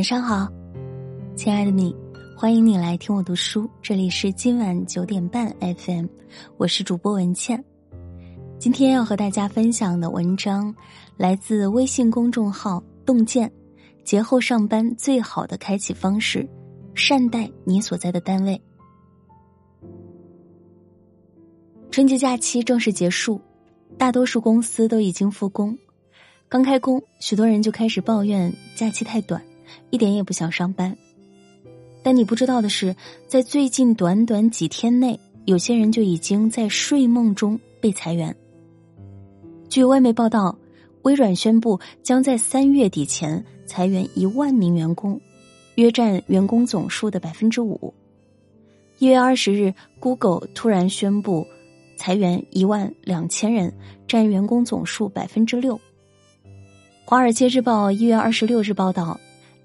晚上好，亲爱的你，欢迎你来听我读书。这里是今晚九点半 FM，我是主播文倩。今天要和大家分享的文章来自微信公众号“洞见”。节后上班最好的开启方式，善待你所在的单位。春节假期正式结束，大多数公司都已经复工。刚开工，许多人就开始抱怨假期太短。一点也不想上班，但你不知道的是，在最近短短几天内，有些人就已经在睡梦中被裁员。据外媒报道，微软宣布将在三月底前裁员一万名员工，约占员工总数的百分之五。一月二十日，Google 突然宣布裁员一万两千人，占员工总数百分之六。华尔街日报一月二十六日报道。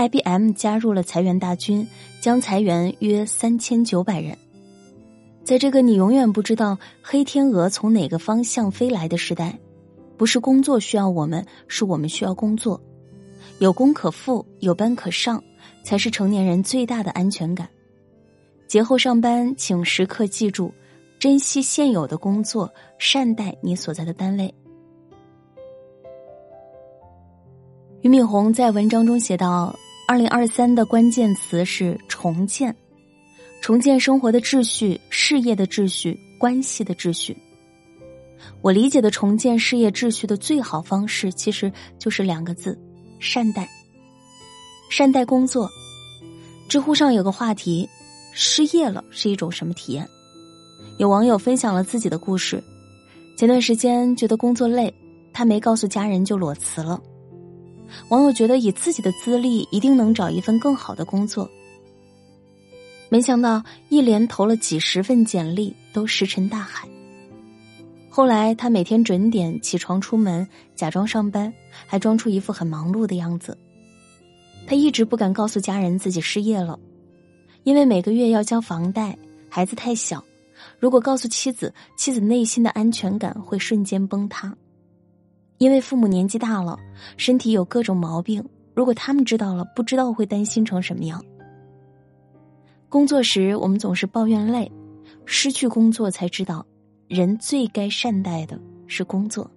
IBM 加入了裁员大军，将裁员约三千九百人。在这个你永远不知道黑天鹅从哪个方向飞来的时代，不是工作需要我们，是我们需要工作。有工可付，有班可上，才是成年人最大的安全感。节后上班，请时刻记住，珍惜现有的工作，善待你所在的单位。俞敏洪在文章中写道。二零二三的关键词是重建，重建生活的秩序、事业的秩序、关系的秩序。我理解的重建事业秩序的最好方式，其实就是两个字：善待。善待工作。知乎上有个话题：失业了是一种什么体验？有网友分享了自己的故事。前段时间觉得工作累，他没告诉家人就裸辞了。网友觉得以自己的资历一定能找一份更好的工作，没想到一连投了几十份简历都石沉大海。后来他每天准点起床出门，假装上班，还装出一副很忙碌的样子。他一直不敢告诉家人自己失业了，因为每个月要交房贷，孩子太小，如果告诉妻子，妻子内心的安全感会瞬间崩塌。因为父母年纪大了，身体有各种毛病，如果他们知道了，不知道会担心成什么样。工作时我们总是抱怨累，失去工作才知道，人最该善待的是工作。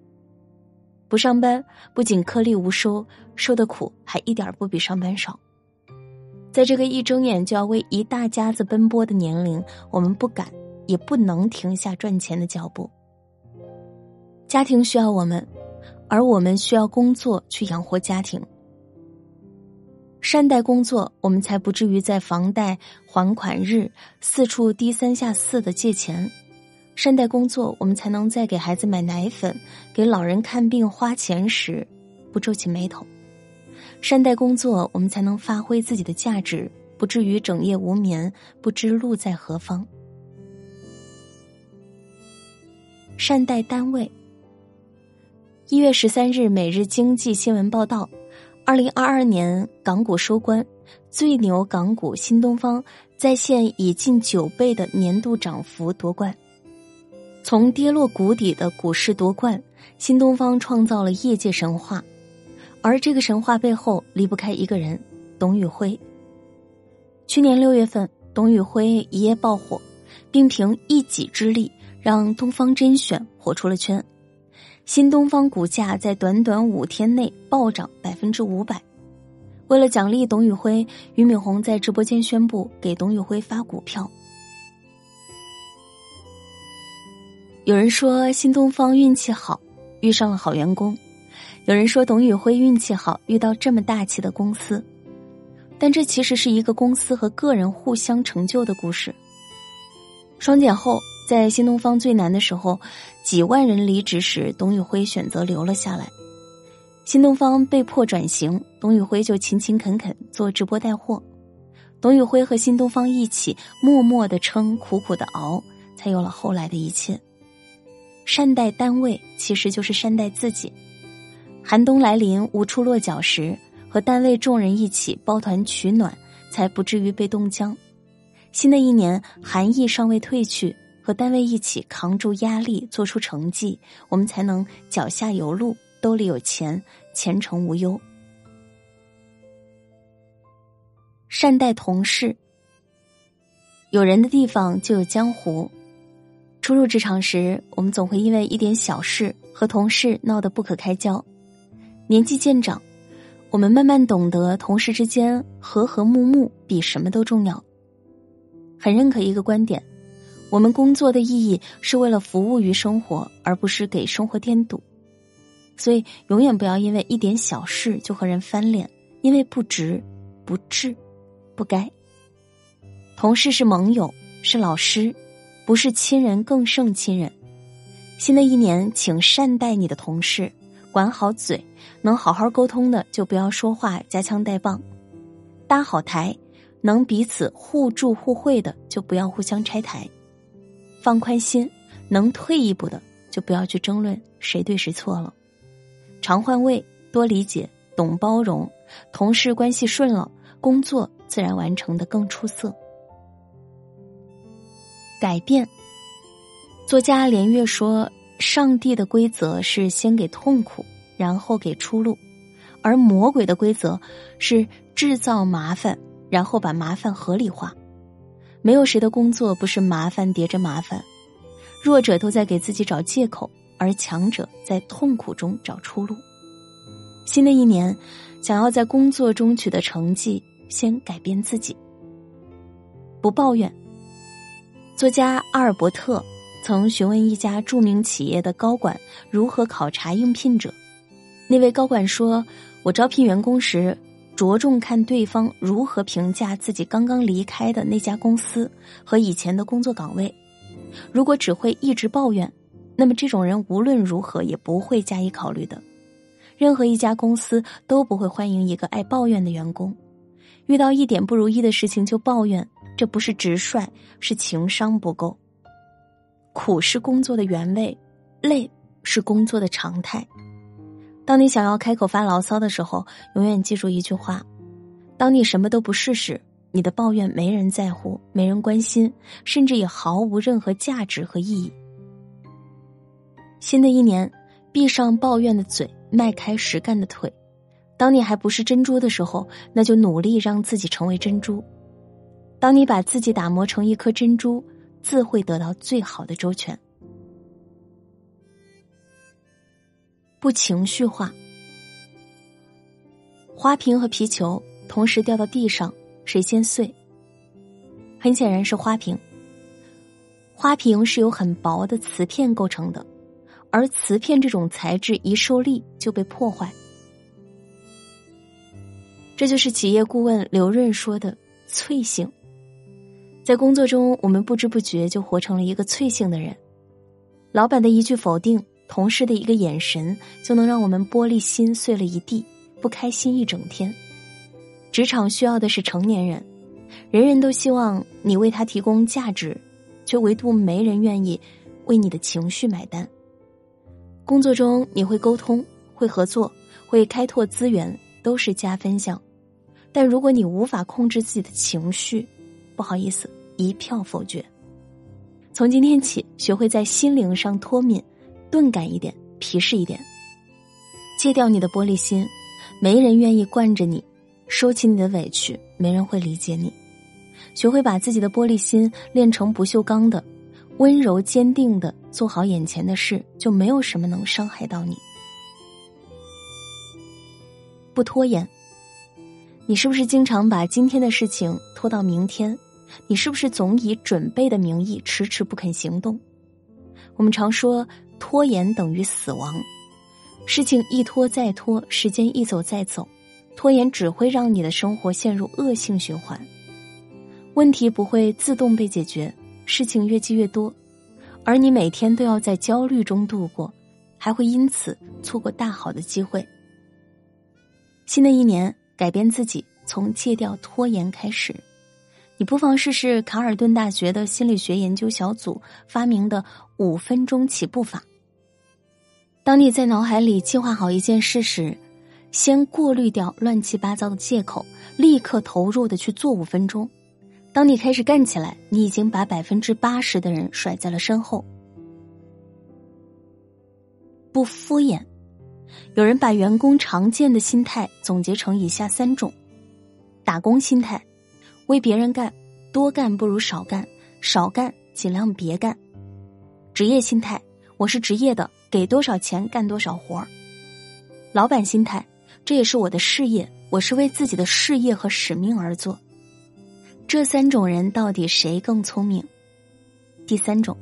不上班不仅颗粒无收，受的苦还一点不比上班少。在这个一睁眼就要为一大家子奔波的年龄，我们不敢也不能停下赚钱的脚步。家庭需要我们。而我们需要工作去养活家庭，善待工作，我们才不至于在房贷还款日四处低三下四的借钱；善待工作，我们才能在给孩子买奶粉、给老人看病花钱时不皱起眉头；善待工作，我们才能发挥自己的价值，不至于整夜无眠，不知路在何方。善待单位。一月十三日，《每日经济新闻》报道，二零二二年港股收官，最牛港股新东方在线以近九倍的年度涨幅夺冠。从跌落谷底的股市夺冠，新东方创造了业界神话，而这个神话背后离不开一个人——董宇辉。去年六月份，董宇辉一夜爆火，并凭一己之力让东方甄选火出了圈。新东方股价在短短五天内暴涨百分之五百。为了奖励董宇辉，俞敏洪在直播间宣布给董宇辉发股票。有人说新东方运气好，遇上了好员工；有人说董宇辉运气好，遇到这么大气的公司。但这其实是一个公司和个人互相成就的故事。双减后。在新东方最难的时候，几万人离职时，董宇辉选择留了下来。新东方被迫转型，董宇辉就勤勤恳恳做直播带货。董宇辉和新东方一起默默的撑，苦苦的熬，才有了后来的一切。善待单位，其实就是善待自己。寒冬来临无处落脚时，和单位众人一起抱团取暖，才不至于被冻僵。新的一年，寒意尚未褪去。和单位一起扛住压力，做出成绩，我们才能脚下有路，兜里有钱，前程无忧。善待同事。有人的地方就有江湖。初入职场时，我们总会因为一点小事和同事闹得不可开交。年纪渐长，我们慢慢懂得，同事之间和和睦睦比什么都重要。很认可一个观点：我们工作的意义是为了服务于生活，而不是给生活添堵。所以，永远不要因为一点小事就和人翻脸，因为不值、不智、不该。同事是盟友，是老师，不是亲人更胜亲人。新的一年，请善待你的同事，管好嘴，能好好沟通的就不要说话夹枪带棒，搭好台，能彼此互助互惠的就不要互相拆台，放宽心，能退一步的就不要去争论谁对谁错了。常换位，多理解，懂包容，同事关系顺了，工作自然完成的更出色。改变。作家连岳说：“上帝的规则是先给痛苦，然后给出路；而魔鬼的规则是制造麻烦，然后把麻烦合理化。没有谁的工作不是麻烦叠着麻烦，弱者都在给自己找借口。”而强者在痛苦中找出路。新的一年，想要在工作中取得成绩，先改变自己，不抱怨。作家阿尔伯特曾询问一家著名企业的高管如何考察应聘者，那位高管说：“我招聘员工时，着重看对方如何评价自己刚刚离开的那家公司和以前的工作岗位。如果只会一直抱怨。”那么这种人无论如何也不会加以考虑的，任何一家公司都不会欢迎一个爱抱怨的员工。遇到一点不如意的事情就抱怨，这不是直率，是情商不够。苦是工作的原味，累是工作的常态。当你想要开口发牢骚的时候，永远记住一句话：当你什么都不是时，你的抱怨没人在乎，没人关心，甚至也毫无任何价值和意义。新的一年，闭上抱怨的嘴，迈开实干的腿。当你还不是珍珠的时候，那就努力让自己成为珍珠。当你把自己打磨成一颗珍珠，自会得到最好的周全。不情绪化。花瓶和皮球同时掉到地上，谁先碎？很显然是花瓶。花瓶是由很薄的瓷片构成的。而瓷片这种材质一受力就被破坏，这就是企业顾问刘润说的“脆性”。在工作中，我们不知不觉就活成了一个脆性的人。老板的一句否定，同事的一个眼神，就能让我们玻璃心碎了一地，不开心一整天。职场需要的是成年人，人人都希望你为他提供价值，却唯独没人愿意为你的情绪买单。工作中你会沟通、会合作、会开拓资源，都是加分项。但如果你无法控制自己的情绪，不好意思，一票否决。从今天起，学会在心灵上脱敏、钝感一点、皮实一点，戒掉你的玻璃心。没人愿意惯着你，收起你的委屈，没人会理解你。学会把自己的玻璃心练成不锈钢的。温柔坚定的做好眼前的事，就没有什么能伤害到你。不拖延。你是不是经常把今天的事情拖到明天？你是不是总以准备的名义迟迟不肯行动？我们常说拖延等于死亡，事情一拖再拖，时间一走再走，拖延只会让你的生活陷入恶性循环，问题不会自动被解决。事情越积越多，而你每天都要在焦虑中度过，还会因此错过大好的机会。新的一年，改变自己，从戒掉拖延开始。你不妨试试卡尔顿大学的心理学研究小组发明的五分钟起步法。当你在脑海里计划好一件事时，先过滤掉乱七八糟的借口，立刻投入的去做五分钟。当你开始干起来，你已经把百分之八十的人甩在了身后。不敷衍，有人把员工常见的心态总结成以下三种：打工心态，为别人干，多干不如少干，少干尽量别干。职业心态，我是职业的，给多少钱干多少活儿。老板心态，这也是我的事业，我是为自己的事业和使命而做。这三种人到底谁更聪明？第三种，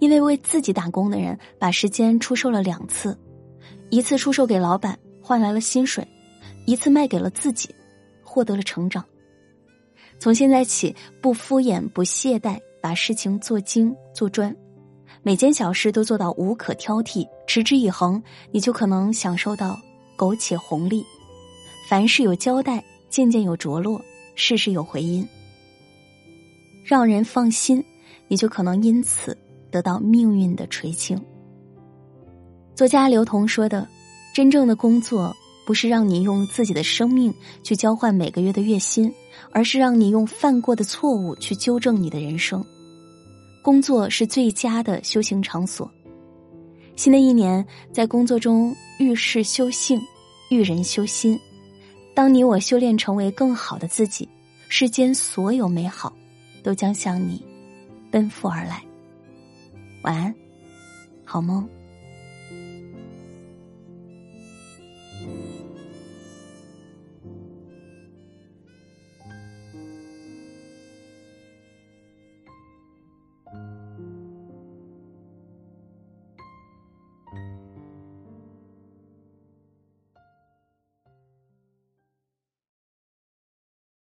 因为为自己打工的人把时间出售了两次，一次出售给老板换来了薪水，一次卖给了自己，获得了成长。从现在起，不敷衍，不懈怠，把事情做精做专，每件小事都做到无可挑剔，持之以恒，你就可能享受到苟且红利。凡事有交代，件件有着落，事事有回音。让人放心，你就可能因此得到命运的垂青。作家刘同说的：“真正的工作不是让你用自己的生命去交换每个月的月薪，而是让你用犯过的错误去纠正你的人生。工作是最佳的修行场所。新的一年，在工作中遇事修性，遇人修心。当你我修炼成为更好的自己，世间所有美好。”都将向你奔赴而来。晚安，好梦。